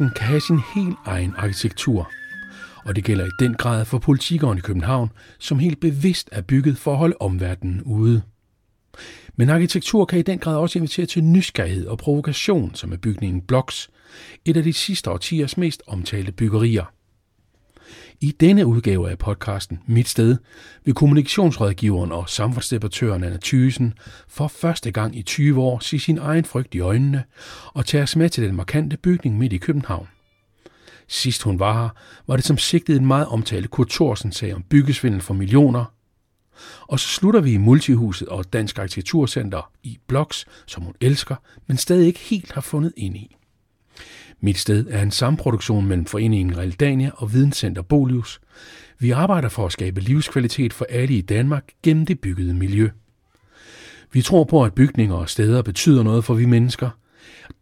magten kan have sin helt egen arkitektur. Og det gælder i den grad for politikeren i København, som helt bevidst er bygget for at holde omverdenen ude. Men arkitektur kan i den grad også invitere til nysgerrighed og provokation, som er bygningen Blocks, et af de sidste årtiers mest omtalte byggerier. I denne udgave af podcasten Mit Sted vil kommunikationsrådgiveren og samfundsdebattøren Anna Thysen for første gang i 20 år se sin egen frygt i øjnene og tage os med til den markante bygning midt i København. Sidst hun var her, var det som sigtet en meget omtalt Kurt Thorsen sag om byggesvindel for millioner. Og så slutter vi i Multihuset og Dansk Arkitekturcenter i Blocks, som hun elsker, men stadig ikke helt har fundet ind i. Mit sted er en samproduktion mellem Foreningen Realdania og Videnscenter Bolius. Vi arbejder for at skabe livskvalitet for alle i Danmark gennem det byggede miljø. Vi tror på, at bygninger og steder betyder noget for vi mennesker.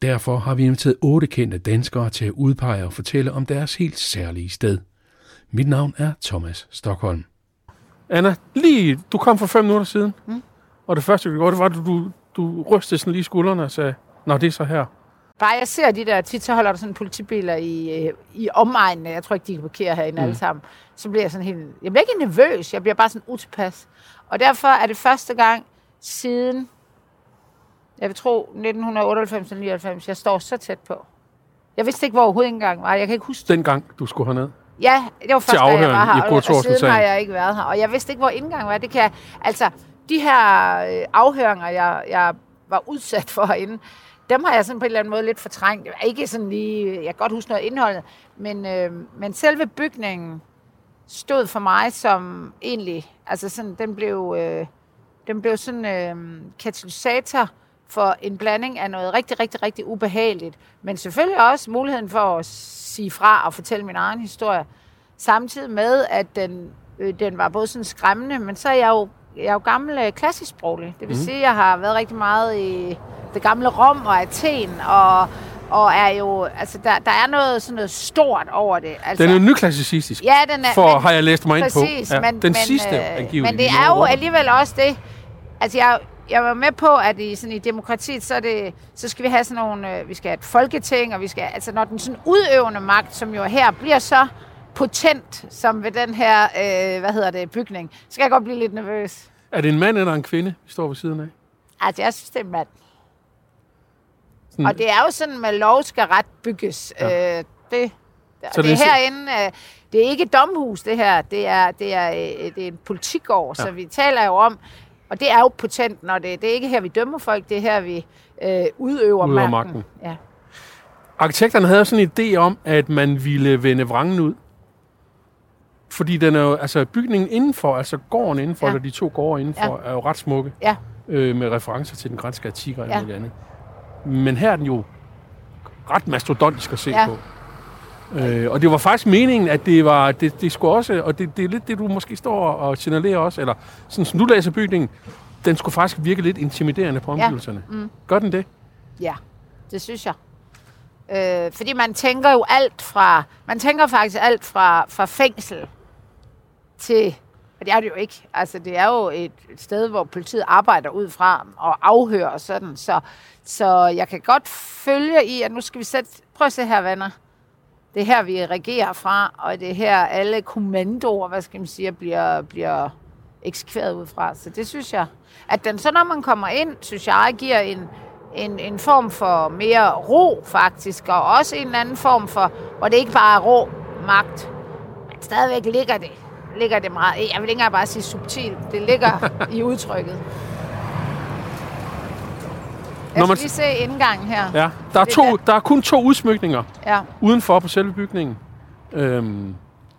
Derfor har vi inviteret otte kendte danskere til at udpege og fortælle om deres helt særlige sted. Mit navn er Thomas Stockholm. Anna, lige, du kom for fem minutter siden, mm. og det første, vi gjorde, det var, at du, du rystede sådan lige skuldrene og sagde, Nå, det er så her. Bare jeg ser de der, tit så holder der sådan politibiler i, øh, i omegnen, jeg tror ikke, de kan parkere herinde mm. alle sammen, så bliver jeg sådan helt, jeg bliver ikke nervøs, jeg bliver bare sådan utilpas. Og derfor er det første gang siden, jeg vil tro 1998 eller 99, jeg står så tæt på. Jeg vidste ikke, hvor hovedindgangen var. Jeg kan ikke huske Den gang, du skulle herned? Ja, det var første gang, jeg var her, og, og siden har jeg ikke været her. Og jeg vidste ikke, hvor indgangen var. Det kan altså, de her øh, afhøringer, jeg, jeg var udsat for herinde, dem har jeg sådan på en eller anden måde lidt fortrængt. Ikke sådan lige, jeg kan godt huske noget indholdet, men, øh, men selve bygningen stod for mig som egentlig, altså sådan, den blev, øh, den blev sådan øh, katalysator for en blanding af noget rigtig, rigtig, rigtig ubehageligt, men selvfølgelig også muligheden for at sige fra og fortælle min egen historie, samtidig med, at den, øh, den var både sådan skræmmende, men så er jeg jo, jeg er jo gammel øh, klassisk sproglig. Det vil mm. sige, at jeg har været rigtig meget i det gamle Rom og Athen, og, og er jo, altså der, der er noget sådan noget stort over det. Altså, den er jo nyklassicistisk, ja, den er, for men, har jeg læst mig ind præcis, på. Ja, men, den men, sidste øh, Men det er jo alligevel også det, altså jeg, jeg var med på, at i, sådan, i demokratiet, så, det, så skal vi have sådan nogle, øh, vi skal have et folketing, og vi skal, altså når den sådan udøvende magt, som jo her bliver så potent, som ved den her, øh, hvad hedder det, bygning, så skal jeg godt blive lidt nervøs. Er det en mand eller en kvinde, vi står ved siden af? Altså, jeg synes, det er en mand. Sådan. Og det er jo sådan, at lov skal ret bygges. Ja. Øh, det, så det, det er herinde, øh, det er ikke et domhus, det her. Det er, det er, øh, det er en politikår, ja. så vi taler jo om, og det er jo potent, når det, det er ikke her, vi dømmer folk, det er her, vi øh, udøver, udøver magten. magten. Ja. Arkitekterne havde sådan en idé om, at man ville vende vrangen ud. Fordi den er jo, altså bygningen indenfor, altså gården indenfor, ja. eller de to gårde indenfor, ja. er jo ret smukke. Ja. Øh, med referencer til den græske antik og ja. alt andet. Men her er den jo ret mastodontisk at se ja. på. Øh, og det var faktisk meningen, at det var, det, det skulle også, og det, det er lidt det, du måske står og signalerer også, eller sådan som du læser bygningen, den skulle faktisk virke lidt intimiderende på omgivelserne. Ja. Mm. Gør den det? Ja, det synes jeg. Øh, fordi man tænker jo alt fra, man tænker faktisk alt fra, fra fængsel til og det er det jo ikke. Altså, det er jo et, et sted, hvor politiet arbejder ud fra og afhører og sådan. Så, så jeg kan godt følge i, at nu skal vi sætte... Prøv at se her, venner. Det er her, vi regerer fra, og det er her, alle kommandoer, hvad skal man sige, bliver, bliver eksekveret ud fra. Så det synes jeg, at den så, når man kommer ind, synes jeg, giver en, en, en form for mere ro, faktisk, og også en eller anden form for, hvor det ikke bare er rå magt, men stadigvæk ligger det ligger det meget, jeg vil ikke engang bare sige subtilt, det ligger i udtrykket. Jeg skal lige se indgangen her. Ja, der er, to, der. der er kun to udsmykninger ja. udenfor på selve bygningen. Øhm,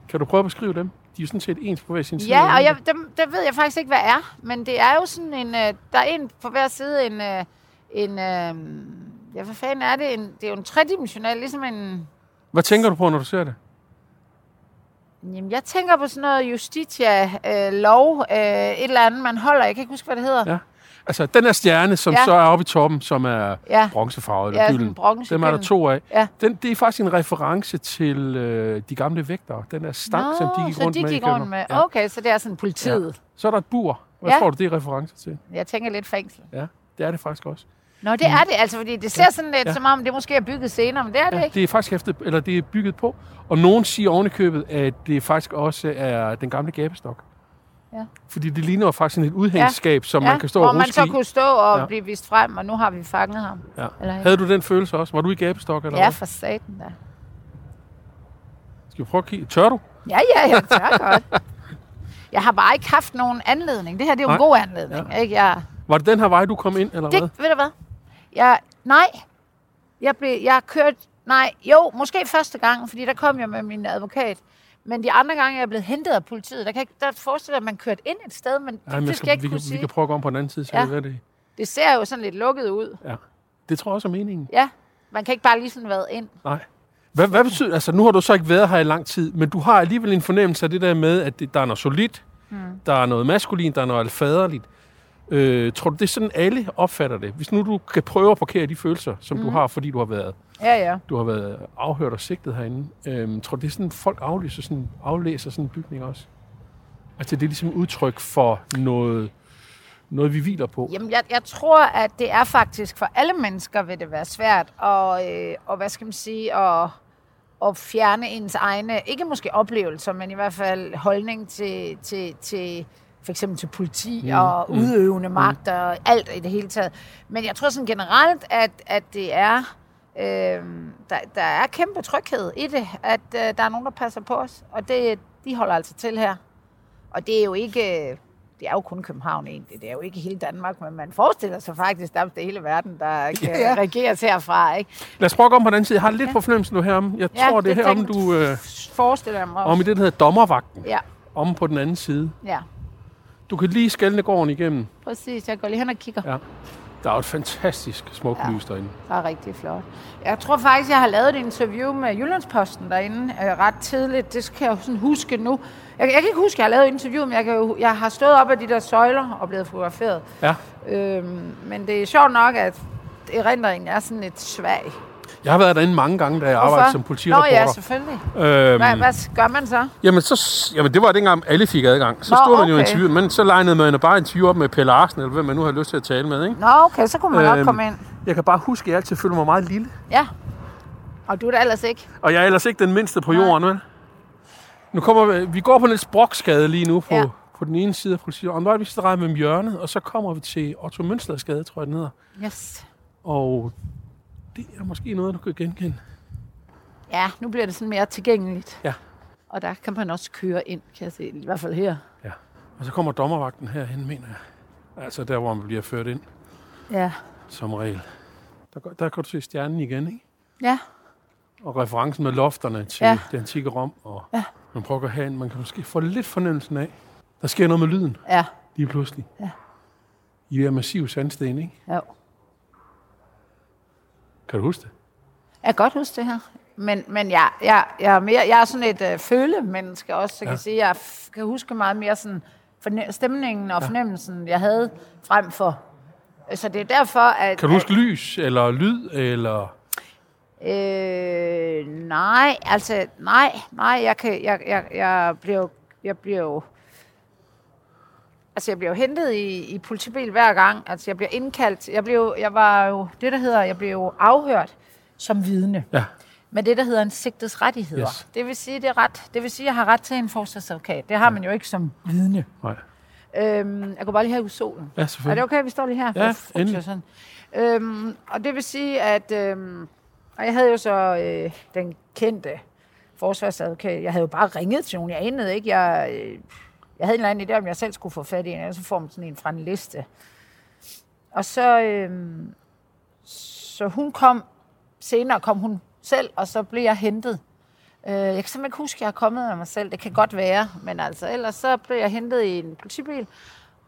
kan du prøve at beskrive dem? De er sådan set ens på hver sin side. Ja, og jeg, dem, det ved jeg faktisk ikke, hvad er. Men det er jo sådan en... Øh, der er en på hver side en... Øh, en øh, ja, hvad fanden er det? En, det er jo en tredimensionel, ligesom en... Hvad tænker du på, når du ser det? Jamen, jeg tænker på sådan noget Justitia-lov, øh, øh, et eller andet, man holder. Jeg kan ikke huske, hvad det hedder. Ja. Altså, den her stjerne, som ja. så er oppe i toppen, som er ja. bronzefarvet eller ja, gylden. Bronze dem er der to af. Ja. Den, det er faktisk en reference til øh, de gamle vægtere. Den er stang, Nå, som de gik rundt de med. Gik rundt med. Ja. Okay, så det er sådan politiet. Ja. Så er der et bur. Hvad ja. tror du, det er reference til? Jeg tænker lidt fængsel. Ja, det er det faktisk også. Nå, det er det altså, fordi det ser ja. sådan lidt, ja. som om det måske er bygget senere, men det er ja, det ikke. det er faktisk efter, eller det er bygget på. Og nogen siger ovenikøbet, at det faktisk også er den gamle gabestok. Ja. Fordi det ligner faktisk et udhængsskab, ja. som ja. man kan stå og man så kunne stå og ja. blive vist frem, og nu har vi fanget ham. Ja. Eller Havde du den følelse også? Var du i gabestok? Eller ja, hvad? for satan da. Skal vi prøve at kigge? Tør du? Ja, ja, jeg tør godt. Jeg har bare ikke haft nogen anledning. Det her det er jo Nej. en god anledning. Ja. Ikke? Jeg... Var det den her vej, du kom ind, eller det, hvad? Ved du hvad? Jeg, nej. Jeg, blev, jeg kørt... Nej, jo, måske første gang, fordi der kom jeg med min advokat. Men de andre gange er jeg blevet hentet af politiet. Der kan ikke der forestille at man kørt ind et sted, men Ej, det, det skal jeg ikke vi, kunne kan, sige. Vi kan prøve at gå om på den anden side, så ja. det det. Det ser jo sådan lidt lukket ud. Ja, det tror jeg også er meningen. Ja, man kan ikke bare lige sådan være ind. Nej. Hvad, hvad betyder, altså nu har du så ikke været her i lang tid, men du har alligevel en fornemmelse af det der med, at det, der er noget solidt, hmm. der er noget maskulin, der er noget alfaderligt. Øh, tror du, det er sådan, alle opfatter det? Hvis nu du kan prøve at parkere de følelser, som mm. du har, fordi du har været, ja, ja. du har været afhørt og sigtet herinde. Øh, tror du, det er sådan, folk aflyser sådan, aflæser sådan en bygning også? Altså, det er ligesom udtryk for noget, noget, vi hviler på? Jamen, jeg, jeg tror, at det er faktisk for alle mennesker vil det være svært at, øh, og hvad skal man sige, at, at fjerne ens egne, ikke måske oplevelser, men i hvert fald holdning til, til, til for eksempel til politi mm. og mm. udøvende mm. magt og alt i det hele taget. Men jeg tror sådan generelt, at, at det er, øh, der, der er kæmpe tryghed i det, at øh, der er nogen, der passer på os, og det, de holder altså til her. Og det er jo ikke, det er jo kun København egentlig, det er jo ikke hele Danmark, men man forestiller sig faktisk, at det er hele verden, der kan ja. regeres herfra. Ikke? Lad os prøve om på den side. Jeg har lidt ja. på fornemmelsen nu her om. Jeg ja, tror, det, det er her om du... Øh, forestiller mig også. Om i det, der hedder dommervagten. Ja. Om på den anden side. Ja. Du kan lige skælne gården igennem. Præcis, jeg går lige hen og kigger. Ja. Der er jo et fantastisk smukt ja, lys derinde. Det er rigtig flot. Jeg tror faktisk, jeg har lavet et interview med Jyllandsposten derinde øh, ret tidligt. Det skal jeg jo sådan huske nu. Jeg, jeg kan ikke huske, at jeg har lavet et interview, men jeg, kan jo, jeg har stået op af de der søjler og blevet fotograferet. Ja. Øhm, men det er sjovt nok, at erindringen er sådan lidt svag. Jeg har været derinde mange gange, da jeg arbejdede som politireporter. Nå ja, selvfølgelig. Øhm, hvad, hvad gør man så? Jamen, så, jamen det var dengang, alle fik adgang. Så Nå, stod man okay. jo interview, men så legnede man jo bare interview op med Pelle Arsen, eller hvem man nu har lyst til at tale med. Ikke? Nå, okay, så kunne man øhm, nok komme ind. Jeg kan bare huske, at jeg altid følte mig meget lille. Ja, og du er da ellers ikke. Og jeg er ellers ikke den mindste på jorden, vel? Nu kommer vi, vi går på lidt sprogskade lige nu på, ja. på den ene side af politiet. Og nu er vi så med hjørnet, og så kommer vi til Otto Mønstersgade, tror jeg, den hedder. Yes. Og det er måske noget, du kan genkende. Ja, nu bliver det sådan mere tilgængeligt. Ja. Og der kan man også køre ind, kan jeg se, i hvert fald her. Ja, og så kommer dommervagten herhen, mener jeg. Altså der, hvor man bliver ført ind. Ja. Som regel. Der, der kan du se stjernen igen, ikke? Ja. Og referencen med lofterne til ja. det antikke Rom. Og ja. man prøver at have man kan måske få lidt fornemmelsen af. Der sker noget med lyden. Ja. Lige pludselig. Ja. I er massiv sandsten, ikke? Ja. Kan du huske det? Jeg kan godt huske det her. Men, men jeg, jeg, jeg, er mere, jeg er sådan et uh, følemenneske også, så ja. kan sige, jeg kan huske meget mere sådan stemningen og ja. fornemmelsen, jeg havde frem for. Så det er derfor, at... Kan du huske at, lys eller lyd, eller... Øh, nej, altså, nej, nej, jeg, kan, jeg, jeg, jeg blev, jeg blev Altså, jeg bliver jo hentet i, i politibil hver gang. Altså, jeg bliver indkaldt. Jeg, blev, jeg var jo, det der hedder, jeg blev jo afhørt som vidne. Ja. Med det, der hedder en sigtets rettigheder. Yes. Det vil sige, det er ret. Det vil sige, jeg har ret til en forsvarsadvokat. Det har man jo ikke som vidne. Nej. Øhm, jeg går bare lige her ud solen. Ja, selvfølgelig. Er det okay, vi står lige her? Ja, endelig. Sådan. Øhm, og det vil sige, at... Øhm, og jeg havde jo så øh, den kendte forsvarsadvokat. Jeg havde jo bare ringet til nogen. Jeg anede ikke. Jeg... Øh, jeg havde en eller anden idé, om jeg selv skulle få fat i en, og så får man sådan en fra en liste. Og så, øhm, så hun kom, senere kom hun selv, og så blev jeg hentet. Øh, jeg kan simpelthen ikke huske, at jeg er kommet af mig selv. Det kan godt være, men altså, ellers så blev jeg hentet i en politibil,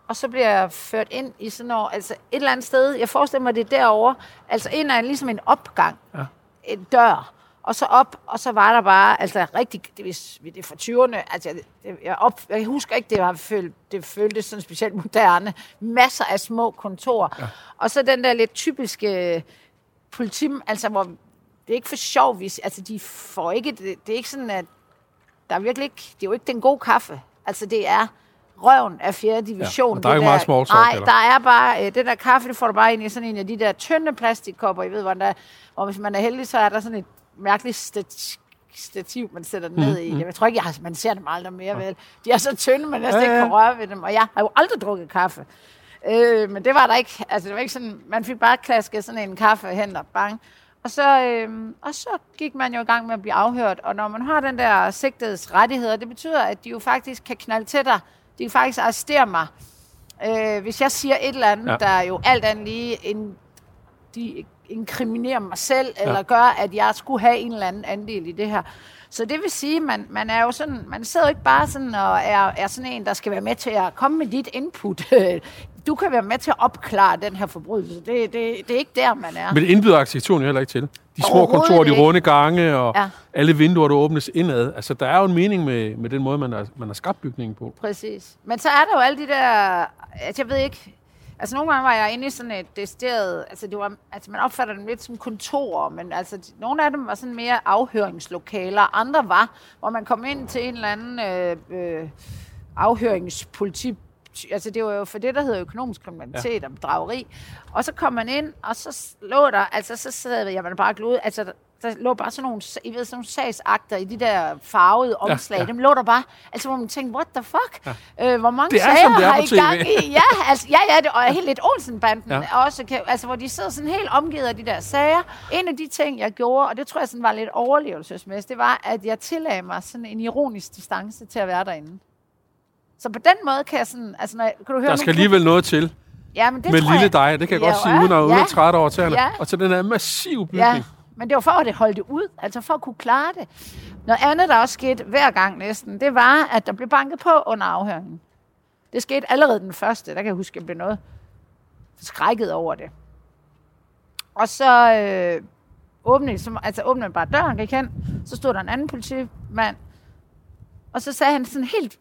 og så bliver jeg ført ind i sådan noget, altså et eller andet sted, jeg forestiller mig, det er derovre, altså ind af ligesom en opgang, ja. en dør, og så op, og så var der bare, altså rigtig, det, hvis det er fra 20'erne, altså jeg, jeg, op, jeg husker ikke, det var følt, det føltes sådan specielt moderne, masser af små kontorer, ja. og så den der lidt typiske politi, altså hvor det er ikke for sjov, hvis, altså de får ikke, det, det er ikke sådan, at der er virkelig ikke, det er jo ikke den gode kaffe, altså det er røven af 4. division. Ja, der er ikke meget small talk, Nej, eller? der er bare, øh, det der kaffe, det får du bare ind i sådan en af de der tynde plastikkopper, I ved, hvor, der, hvor hvis man er heldig, så er der sådan et mærkeligt stat, stativ, man sætter den ned mm, i. Mm. Jeg tror ikke, jeg, man ser dem aldrig mere, vel? De er så tynde, man næsten ja, ja. ikke kan røre ved dem, og jeg har jo aldrig drukket kaffe. Øh, men det var der ikke. Altså, det var ikke sådan, man fik bare klasket sådan en kaffe hen og bang. Og så, øh, og så gik man jo i gang med at blive afhørt. Og når man har den der sigtedes rettigheder, det betyder, at de jo faktisk kan knalde til dig. De kan faktisk arrestere mig. Øh, hvis jeg siger et eller andet, ja. der jo alt andet lige en, de inkriminerer mig selv, ja. eller gør, at jeg skulle have en eller anden andel i det her. Så det vil sige, man, man er jo sådan, man sidder jo ikke bare sådan og er, er sådan en, der skal være med til at komme med dit input. Du kan være med til at opklare den her forbrydelse. Det, det, det er ikke der, man er. Men det indbyder arkitekturen heller ikke til. De små kontorer, de runde gange, og ja. alle vinduer, der åbnes indad. Altså, der er jo en mening med, med den måde, man har, man har skabt bygningen på. Præcis. Men så er der jo alle de der... Altså, jeg ved ikke... Altså nogle gange var jeg inde i sådan et desteret, altså det var, altså man opfatter dem lidt som kontorer, men altså nogle af dem var sådan mere afhøringslokaler, andre var, hvor man kom ind til en eller anden øh, øh, afhøringspoliti altså det var jo for det, der hedder økonomisk kriminalitet ja. og bedrageri. Og så kom man ind, og så lå der, altså så sad jeg man bare glod, altså der, lå bare sådan nogle, I ved, sådan nogle sagsakter i de der farvede omslag. Ja, ja. Dem lå der bare, altså hvor man tænkte, what the fuck? Ja. Øh, hvor mange det er, sager det er har I gang i? Ja, altså, ja, ja, det, og helt lidt Olsen-banden ja. også, kan, altså hvor de sidder sådan helt omgivet af de der sager. En af de ting, jeg gjorde, og det tror jeg sådan var lidt overlevelsesmæssigt, det var, at jeg tillagde mig sådan en ironisk distance til at være derinde. Så på den måde kan jeg sådan... Altså, når, kan du høre der skal alligevel noget til. Ja, men det med lille jeg, dig, det kan jeg ja, godt sige, uden at, ja, træt over tæerne. Ja. Og så den her massiv bygning. Ja, men det var for, at det holdt det ud. Altså for at kunne klare det. Noget andet, der også skete hver gang næsten, det var, at der blev banket på under afhøringen. Det skete allerede den første. Der kan jeg huske, at jeg blev noget skrækket over det. Og så øh, åbnede, altså åbnede bare døren, gik hen. Så stod der en anden politimand. Og så sagde han sådan helt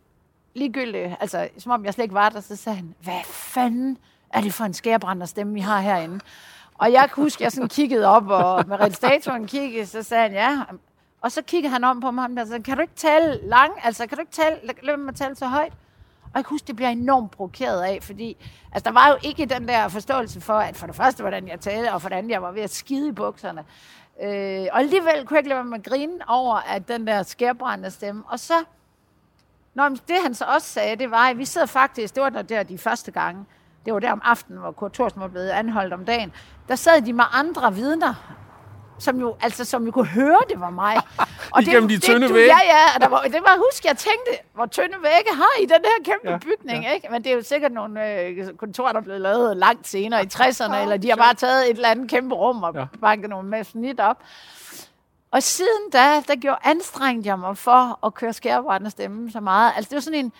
ligegyldigt, altså som om jeg slet ikke var der, så sagde han, hvad fanden er det for en skærbrænder stemme, vi har herinde? Og jeg kan huske, jeg sådan kiggede op, og med registratoren kiggede, så sagde han, ja. Og så kiggede han om på mig, og sagde, kan du ikke tale lang, altså kan du ikke tale, lad mig tale så højt? Og jeg kan huske, det bliver enormt provokeret af, fordi altså, der var jo ikke den der forståelse for, at for det første, hvordan jeg talte, og for det andet, jeg var ved at skide i bukserne. Øh, og alligevel kunne jeg ikke lade mig med at grine over, at den der skærbrændende stemme. Og så Nå, men det han så også sagde, det var, at vi sidder faktisk, det var der, der de første gange, det var der om aftenen, hvor Kurt Thorsen var blevet anholdt om dagen, der sad de med andre vidner, som jo, altså, som jo kunne høre, det var mig. Og det, de tynde vægge. Ja, ja, og der var, det var, husk, jeg tænkte, hvor tynde vægge har I den her kæmpe ja, bygning, ja. ikke? Men det er jo sikkert nogle øh, kontorer, der er blevet lavet langt senere i 60'erne, eller de har bare taget et eller andet kæmpe rum og ja. banket nogle med snit op. Og siden da, der gjorde anstrengte jeg mig for at køre skærbrændende stemme så meget. Altså det var sådan en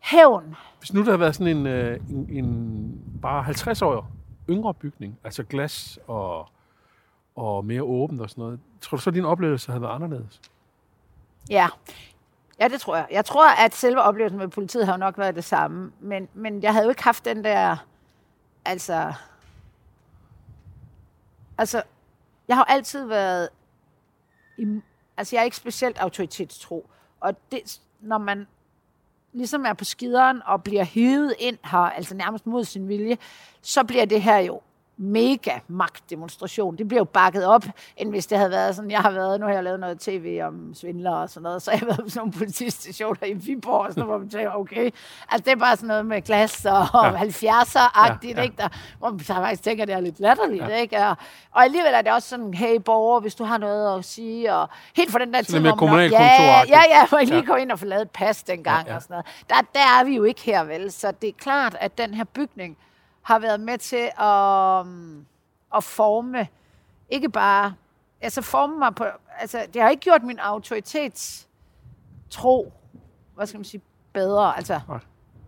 hævn. Hvis nu der havde været sådan en, øh, en, en bare 50 år yngre bygning, altså glas og, og mere åbent og sådan noget, tror du så, at din oplevelse havde været anderledes? Ja. Ja, det tror jeg. Jeg tror, at selve oplevelsen med politiet har jo nok været det samme. Men, men jeg havde jo ikke haft den der... Altså... Altså, jeg har altid været i, altså jeg er ikke specielt autoritetstro. Og det, når man ligesom er på skideren og bliver hivet ind her, altså nærmest mod sin vilje, så bliver det her jo mega magtdemonstration. Det bliver jo bakket op, end hvis det havde været sådan, jeg har været, nu har jeg lavet noget tv om svindler og sådan noget, så jeg har været på sådan nogle politistationer i Viborg, og sådan hvor man tænker, okay, altså det er bare sådan noget med glas og ja. 70'er-agtigt, ja, ja. ikke? Der, hvor man faktisk tænker, det er lidt latterligt, ja. ikke? Og, og alligevel er det også sådan, hey borger, hvis du har noget at sige, og helt for den der tid, hvor man ja, ja, ja, hvor jeg lige ja. kom ind og få lavet et pas dengang ja, ja. og sådan noget. Der, der er vi jo ikke her, vel? Så det er klart, at den her bygning, har været med til at, at forme, ikke bare, altså forme mig på, altså det har ikke gjort min autoritetstro, hvad skal man sige, bedre, altså. Nej.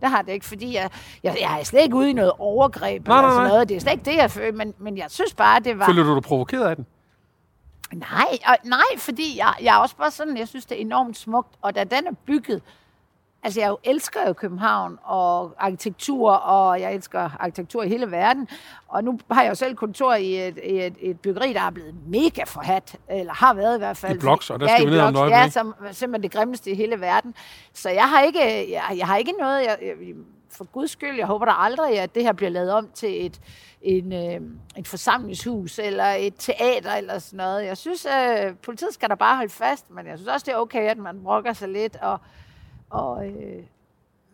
Det har det ikke, fordi jeg, jeg, jeg er slet ikke ude i noget overgreb nej, eller sådan noget. Det er slet ikke det, jeg føler, men, men jeg synes bare, det var... Føler du dig provokeret af den? Nej, og, nej, fordi jeg, jeg er også bare sådan, jeg synes, det er enormt smukt, og da den er bygget, Altså, jeg jo elsker jo København og arkitektur, og jeg elsker arkitektur i hele verden. Og nu har jeg jo selv kontor i et, et, et byggeri, der er blevet mega forhat, eller har været i hvert fald. I bloks, og der skal ja, vi ned om. Ja, som simpelthen det grimmeste i hele verden. Så jeg har ikke, jeg, jeg har ikke noget, jeg, jeg, for guds skyld, jeg håber da aldrig, at det her bliver lavet om til et, en, øh, et forsamlingshus eller et teater eller sådan noget. Jeg synes, at øh, politiet skal da bare holde fast, men jeg synes også, det er okay, at man brokker sig lidt. Og, og, øh,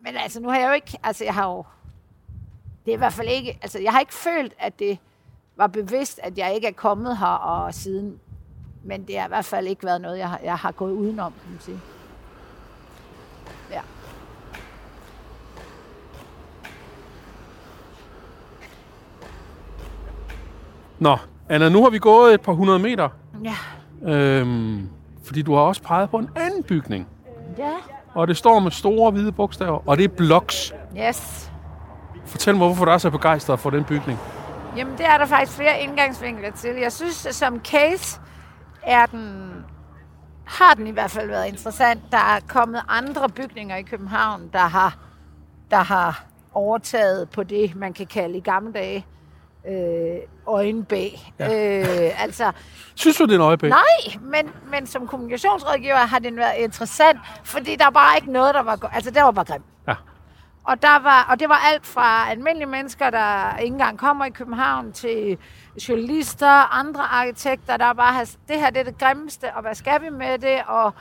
men altså, nu har jeg jo ikke, altså jeg har jo, det er i hvert fald ikke, altså jeg har ikke følt, at det var bevidst, at jeg ikke er kommet her og siden, men det har i hvert fald ikke været noget, jeg har, jeg har gået udenom, kan man sige. Ja. Nå, Anna, nu har vi gået et par hundrede meter. Ja. Øhm, fordi du har også peget på en anden bygning. Ja. Og det står med store hvide bogstaver, og det er Blocks. Yes. Fortæl mig, hvorfor du er så begejstret for den bygning. Jamen, det er der faktisk flere indgangsvinkler til. Jeg synes, at som case er den, har den i hvert fald været interessant. Der er kommet andre bygninger i København, der har, der har overtaget på det, man kan kalde i gamle dage øh, øjenbæg. Ja. Øh, altså, Synes du, det er en øjenbæg? Nej, men, men som kommunikationsrådgiver har det været interessant, fordi der var bare ikke noget, der var... Altså, det var bare grimt. Ja. Og, der var, og det var alt fra almindelige mennesker, der ikke engang kommer i København, til journalister, andre arkitekter, der bare har, det her det er det grimmeste, og hvad skal vi med det, og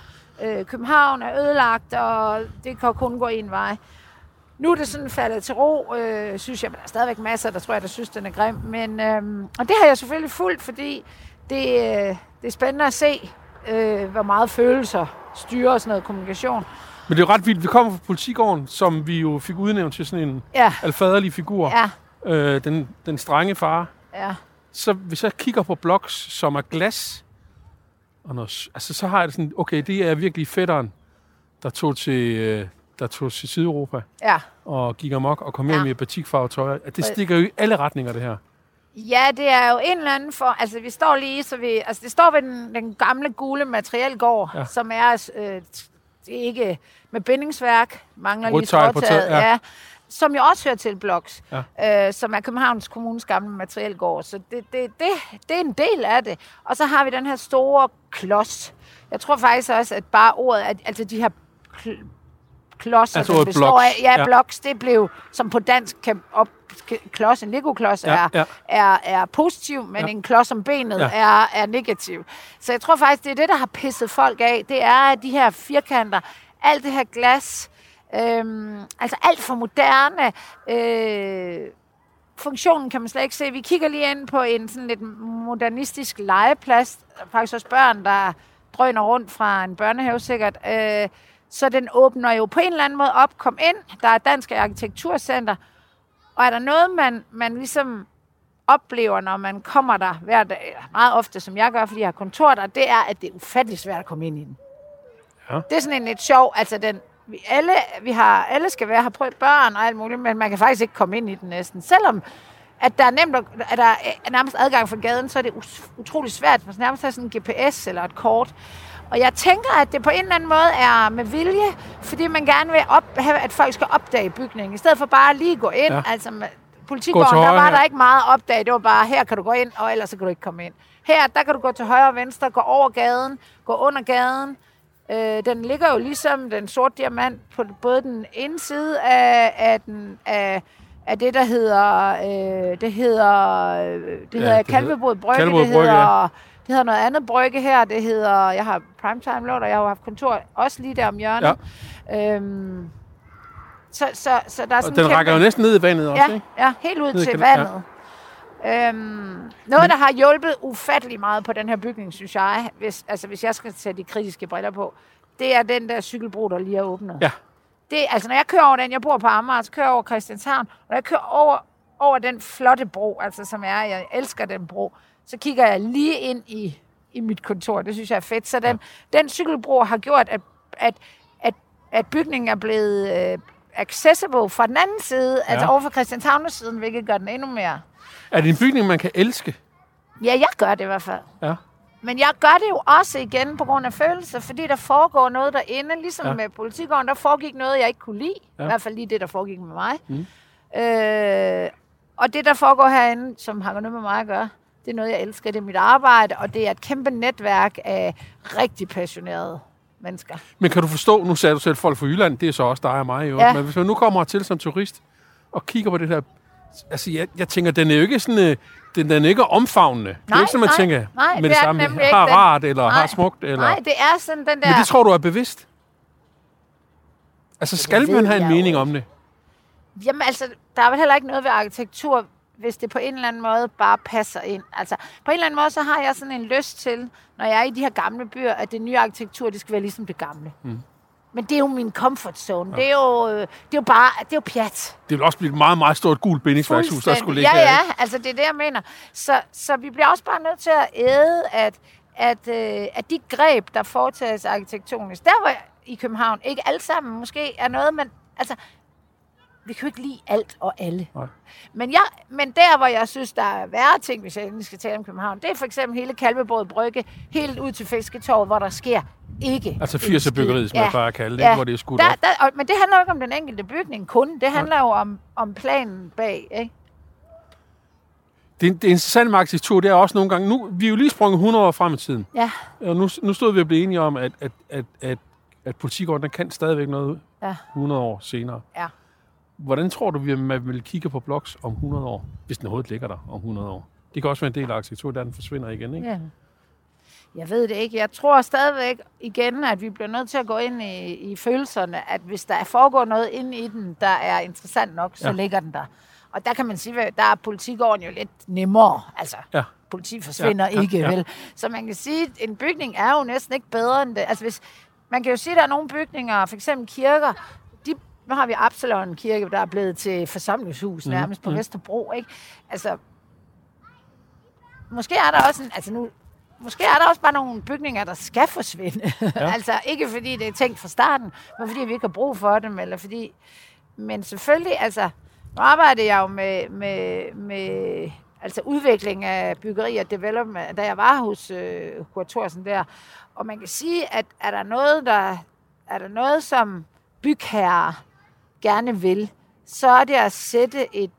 øh, København er ødelagt, og det kan kun gå en vej. Nu er det sådan faldet til ro, øh, synes jeg, men der er stadigvæk masser, der tror jeg, der synes, den er grim. Men, øh, og det har jeg selvfølgelig fulgt, fordi det, øh, det er spændende at se, øh, hvor meget følelser styrer sådan noget kommunikation. Men det er jo ret vildt. Vi kommer fra politigården, som vi jo fik udnævnt til sådan en ja. alfaderlig figur. Ja. Øh, den, den strenge far. Ja. Så hvis jeg kigger på bloks, som er glas, og noget, altså, så har jeg det sådan, okay, det er virkelig fætteren, der tog til, øh, der tog til Sydeuropa ja. og gik amok og kom hjem ja. i batikfarvet tøj. Det stikker jo i alle retninger, det her. Ja, det er jo en eller anden for... Altså, vi står lige, så vi... Altså, det står ved den, den gamle gule materielgård, ja. som er... Øh, ikke med bindingsværk, mangler lige stråtaget. Ja. ja. Som jo også hører til Bloks, ja. øh, som er Københavns Kommunes gamle materielgård. Så det, det, det, det er en del af det. Og så har vi den her store klods. Jeg tror faktisk også, at bare ordet, at, altså de her klodser, altså, den består blocks. af. Ja, ja, blocks, det blev, som på dansk kan op, klods, en Lego-klods ja, er, ja. Er, er positiv, men ja. en klods om benet ja. er, er negativ. Så jeg tror faktisk, det er det, der har pisset folk af. Det er, at de her firkanter, alt det her glas, øhm, altså alt for moderne, øh, funktionen kan man slet ikke se. Vi kigger lige ind på en sådan lidt modernistisk legeplads. Faktisk også børn, der drøner rundt fra en børnehave sikkert. Øh, så den åbner jo på en eller anden måde op. Kom ind, der er Dansk Arkitekturcenter. Og er der noget, man, man ligesom oplever, når man kommer der hver dag, meget ofte, som jeg gør, fordi jeg har kontor der, det er, at det er ufattelig svært at komme ind i den. Ja. Det er sådan en lidt sjov, altså den, vi alle, vi har, alle skal være, har prøvet børn og alt muligt, men man kan faktisk ikke komme ind i den næsten. Selvom at der er nemt, at der er nærmest adgang fra gaden, så er det utrolig svært. Man skal nærmest have sådan en GPS eller et kort. Og jeg tænker, at det på en eller anden måde er med vilje, fordi man gerne vil op, have, at folk skal opdage bygningen, i stedet for bare lige gå ind. Ja. Altså, politikården, der var der ikke meget opdage. Det var bare, her kan du gå ind, og ellers så kan du ikke komme ind. Her, der kan du gå til højre og venstre, gå over gaden, gå under gaden. Øh, den ligger jo ligesom den sorte diamant på både den ene side af, af, den, af, af det, der hedder, øh, det hedder, øh, det ja, hedder Kalvebod Brygge, det hedder... Ja det hedder noget andet brygge her. Det hedder, jeg har primetime lort, og jeg har haft kontor også lige der om hjørnet. Ja. Øhm, så, så, så der er sådan og den kæmpe... rækker jo næsten ned i vandet også, ja, ikke? Ja, helt ud ned til vandet. Ja. Øhm, noget, der har hjulpet ufattelig meget på den her bygning, synes jeg, hvis, altså, hvis jeg skal tage de kritiske briller på, det er den der cykelbro, der lige er åbnet. Ja. Det, altså, når jeg kører over den, jeg bor på Amager, så kører jeg over Christianshavn, og når jeg kører over, over den flotte bro, altså som er, jeg elsker den bro, så kigger jeg lige ind i, i mit kontor. Det synes jeg er fedt. Så den, ja. den cykelbro har gjort, at, at, at, at bygningen er blevet øh, accessible fra den anden side, ja. altså over for Christianshavns siden, hvilket gør den endnu mere. Er det en bygning, man kan elske? Ja, jeg gør det i hvert fald. Ja. Men jeg gør det jo også igen på grund af følelser, fordi der foregår noget derinde. Ligesom ja. med politikeren, der foregik noget, jeg ikke kunne lide. Ja. I hvert fald lige det, der foregik med mig. Mm. Øh, og det, der foregår herinde, som har noget med mig at gøre, det er noget, jeg elsker. Det er mit arbejde, og det er et kæmpe netværk af rigtig passionerede mennesker. Men kan du forstå, nu sagde du selv folk fra Jylland, det er så også dig og mig jo, ja. men hvis man nu kommer til som turist og kigger på det her, altså jeg, jeg tænker, den er jo ikke sådan, øh, den, den er ikke omfavnende. Nej, det er ikke sådan, man nej, tænker nej, med det, det samme, har rart, eller nej, har smukt, eller... Nej, det er sådan den der... Men det tror du er bevidst? Altså, skal man have en mening om det? Jamen altså, der er vel heller ikke noget ved arkitektur, hvis det på en eller anden måde bare passer ind. Altså, på en eller anden måde, så har jeg sådan en lyst til, når jeg er i de her gamle byer, at det nye arkitektur, det skal være ligesom det gamle. Mm. Men det er jo min comfort zone. Ja. Det, er jo, det er jo bare, det er jo pjat. Det vil også blive et meget, meget stort gult bindingsværkshus, der skulle ligge Ja, ja, altså det er det, jeg mener. Så, så vi bliver også bare nødt til at æde, at, at, øh, at de greb, der foretages arkitektonisk, der var i København, ikke alle sammen måske er noget, men altså, vi kan jo ikke lide alt og alle. Nej. Men, jeg, men der, hvor jeg synes, der er værre ting, hvis jeg skal tale om København, det er for eksempel hele Kalvebåd Brygge, helt ud til Fisketorvet, hvor der sker ikke Altså 80'er byggeriet, som ja. jeg bare kalder det, ja. hvor det er skudt der, op. Der, og, men det handler jo ikke om den enkelte bygning kun. Det handler Nej. jo om, om planen bag, ikke? Det, det interessante med arkitektur, det er også nogle gange... Nu, vi er jo lige sprunget 100 år frem i tiden. Ja. Og nu, nu stod vi og blev enige om, at, at, at, at, at politikården kan stadigvæk noget ja. 100 år senere. Ja. Hvordan tror du, vi vil kigge på bloks om 100 år, hvis den overhovedet ligger der om 100 år? Det kan også være en del af arkitektur, der den forsvinder igen, ikke? Ja. Jeg ved det ikke. Jeg tror stadigvæk igen, at vi bliver nødt til at gå ind i, i følelserne, at hvis der foregår noget inde i den, der er interessant nok, så ja. ligger den der. Og der kan man sige, at der er politikåren jo lidt nemmere. Altså, ja. politi forsvinder ja, ja, ikke, ja. vel? Så man kan sige, at en bygning er jo næsten ikke bedre end det. Altså, hvis, man kan jo sige, at der er nogle bygninger, for eksempel kirker, nu har vi Absalon Kirke, der er blevet til forsamlingshus mm. nærmest på mm. Vesterbro, ikke? Altså, måske er der også en, altså nu, måske er der også bare nogle bygninger, der skal forsvinde. Ja. altså ikke fordi det er tænkt fra starten, men fordi vi ikke har brug for dem, eller fordi... Men selvfølgelig, altså, nu arbejder jeg jo med, med, med altså udvikling af byggeri og development, da jeg var hos øh, Kurt Thorsen der. Og man kan sige, at er der noget, der, er der noget som bygherre gerne vil, så er det at sætte et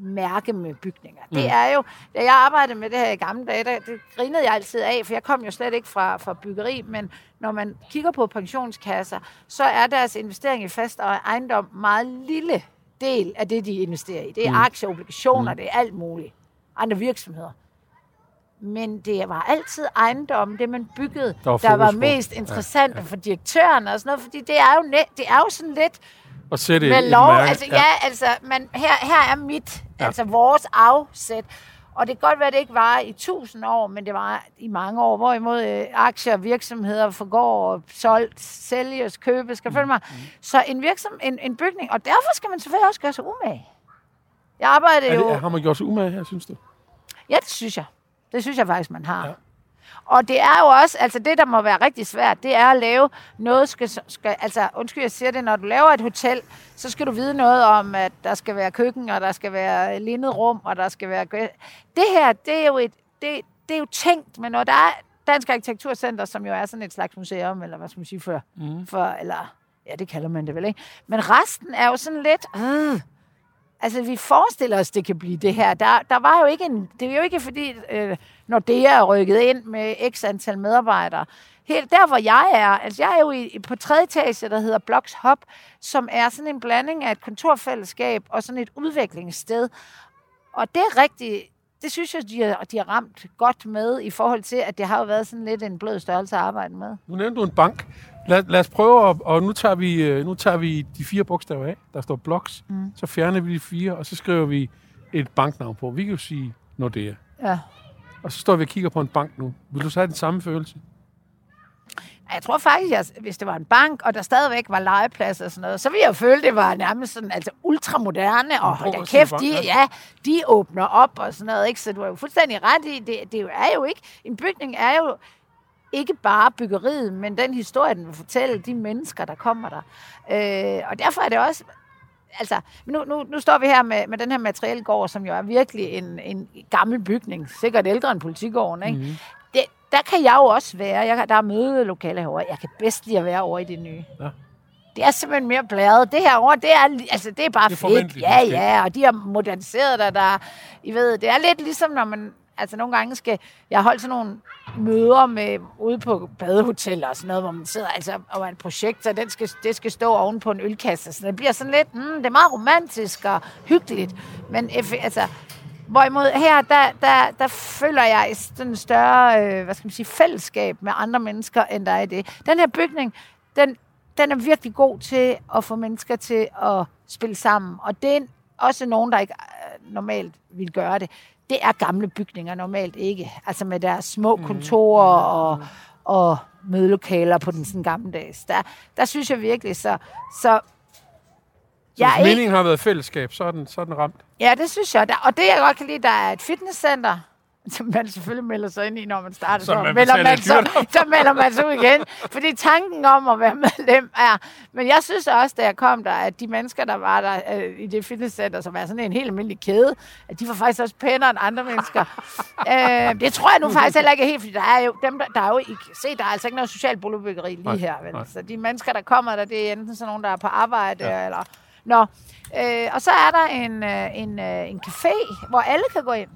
mærke med bygninger. Mm. Det er jo, da jeg arbejdede med det her i gamle dage, der, det grinede jeg altid af, for jeg kom jo slet ikke fra, fra byggeri, men når man kigger på pensionskasser, så er deres investering i fast og ejendom meget lille del af det, de investerer i. Det er mm. aktier, obligationer, mm. det er alt muligt. Andre virksomheder. Men det var altid ejendom, det man byggede, der var, der var mest interessant ja, ja. for direktøren og sådan noget, fordi det er jo, net, det er jo sådan lidt og sætte med lov, mærke. altså ja, ja altså, men her, her er mit, ja. altså vores afsæt. Og det kan godt være, at det ikke var i tusind år, men det var i mange år, hvorimod øh, aktier og virksomheder forgår, solgt, sælges, købes, skal mm. følge mig. Mm. Så en, virksom, en, en bygning, og derfor skal man selvfølgelig også gøre sig umage. Jeg arbejder er det, jo... Har man gjort sig umage her, synes du? Ja, det synes jeg. Det synes jeg faktisk, man har. Ja. Og det er jo også, altså det, der må være rigtig svært, det er at lave noget, skal, skal, altså undskyld, jeg siger det, når du laver et hotel, så skal du vide noget om, at der skal være køkken, og der skal være lindet rum, og der skal være... Det her, det er jo, et, det, det er jo tænkt, men når der er Dansk Arkitekturcenter, som jo er sådan et slags museum, eller hvad skal man sige, for, mm. for eller, ja, det kalder man det vel, ikke? Men resten er jo sådan lidt, øh, Altså, vi forestiller os, det kan blive det her. Der, der var jo ikke en... Det er jo ikke fordi, øh, når det er rykket ind med x antal medarbejdere. Helt der, hvor jeg er, altså jeg er jo i, på tredje etage, der hedder Blocks Hop, som er sådan en blanding af et kontorfællesskab og sådan et udviklingssted. Og det er rigtig, det synes jeg, de har, de har ramt godt med i forhold til, at det har jo været sådan lidt en blød størrelse at arbejde med. Nu nævnte du en bank. Lad, lad os prøve, at, og nu tager, vi, øh, nu tager vi de fire bogstaver af. Der står blocks. Mm. Så fjerner vi de fire, og så skriver vi et banknavn på. Vi kan jo sige Nordea. Ja. Og så står vi og kigger på en bank nu. Vil du så have den samme følelse? Jeg tror faktisk, at hvis det var en bank, og der stadigvæk var legeplads og sådan noget, så ville jeg føle, at det var nærmest sådan, altså ultramoderne, og hold da kæft, de, ja, de åbner op og sådan noget, ikke? Så du er jo fuldstændig ret i, det, det er jo ikke, en bygning er jo ikke bare byggeriet, men den historie, den vil fortælle, de mennesker, der kommer der. Øh, og derfor er det også, altså, nu, nu, nu står vi her med, med den her materielgård, som jo er virkelig en, en gammel bygning, sikkert ældre end politigården, ikke? Mm. Der kan jeg jo også være. Jeg, der er mødelokale herovre. Jeg kan bedst lide at være over i det nye. Ja. Det er simpelthen mere blæret. Det her over, det er, altså, det er bare det er fedt. Ja, ja, og de har moderniseret der, der, I ved, det er lidt ligesom, når man, altså nogle gange skal, jeg har holdt sådan nogle møder med, ude på badehoteller og sådan noget, hvor man sidder, altså, og en projektor, den skal, det skal stå oven på en ølkasse, så det bliver sådan lidt, mm, det er meget romantisk og hyggeligt, men altså, Hvorimod her, der, der, der føler jeg sådan en større øh, hvad skal man sige, fællesskab med andre mennesker, end der er i det. Den her bygning, den, den er virkelig god til at få mennesker til at spille sammen. Og det er også nogen, der ikke øh, normalt vil gøre det. Det er gamle bygninger normalt ikke. Altså med deres små mm. kontorer og, og mødelokaler på den sådan gamle dags. Der, der synes jeg virkelig, så, så så hvis meningen har været fællesskab, så er den, så er den ramt? Ja, det synes jeg. Og det, jeg godt kan lide, der er et fitnesscenter, som man selvfølgelig melder sig ind i, når man starter. Så, man melder man, så, så melder man sig ud igen. Fordi tanken om at være medlem er... Men jeg synes også, da jeg kom der, at de mennesker, der var der øh, i det fitnesscenter, som er sådan en helt almindelig kæde, at de var faktisk også pænere end andre mennesker. øh, det tror jeg nu faktisk heller ikke er helt, fordi der er jo, dem, der, der er jo ikke, se, der er altså ikke noget socialt boligbyggeri lige nej, her. Vel? Nej. Så de mennesker, der kommer der, det er enten sådan nogen, der er på arbejde, ja. eller Nå, øh, og så er der en, øh, en, øh, en café, hvor alle kan gå ind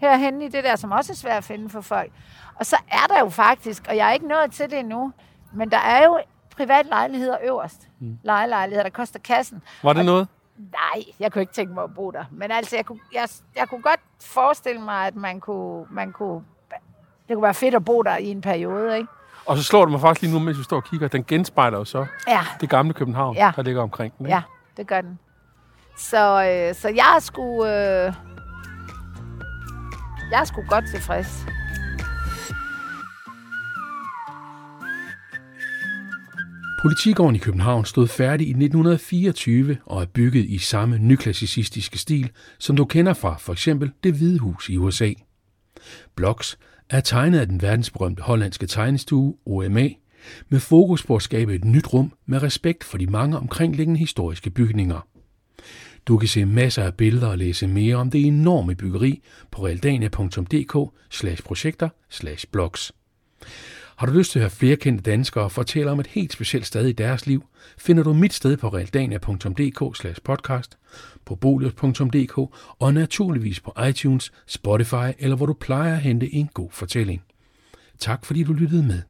herhen i det der, som også er svært at finde for folk. Og så er der jo faktisk, og jeg er ikke nået til det endnu, men der er jo privat lejligheder øverst. Mm. Lejelejligheder, der koster kassen. Var det og, noget? Nej, jeg kunne ikke tænke mig at bo der. Men altså, jeg kunne, jeg, jeg kunne godt forestille mig, at man kunne, man kunne, det kunne være fedt at bo der i en periode, ikke? Og så slår det mig faktisk lige nu, mens vi står og kigger, den genspejler jo så ja. det gamle København, ja. der ligger omkring den. Ikke? Ja, det gør den. Så, øh, så jeg skulle... Øh, jeg skulle godt tilfreds. Politigården i København stod færdig i 1924 og er bygget i samme nyklassicistiske stil, som du kender fra for eksempel det Hvide Hus i USA. Blocks er tegnet af den verdensberømte hollandske tegnestue OMA, med fokus på at skabe et nyt rum med respekt for de mange omkringliggende historiske bygninger. Du kan se masser af billeder og læse mere om det enorme byggeri på realdania.dk projekter blogs. Har du lyst til at høre flere kendte danskere fortælle om et helt specielt sted i deres liv, finder du mit sted på realdania.dk podcast, på bolius.dk og naturligvis på iTunes, Spotify eller hvor du plejer at hente en god fortælling. Tak fordi du lyttede med.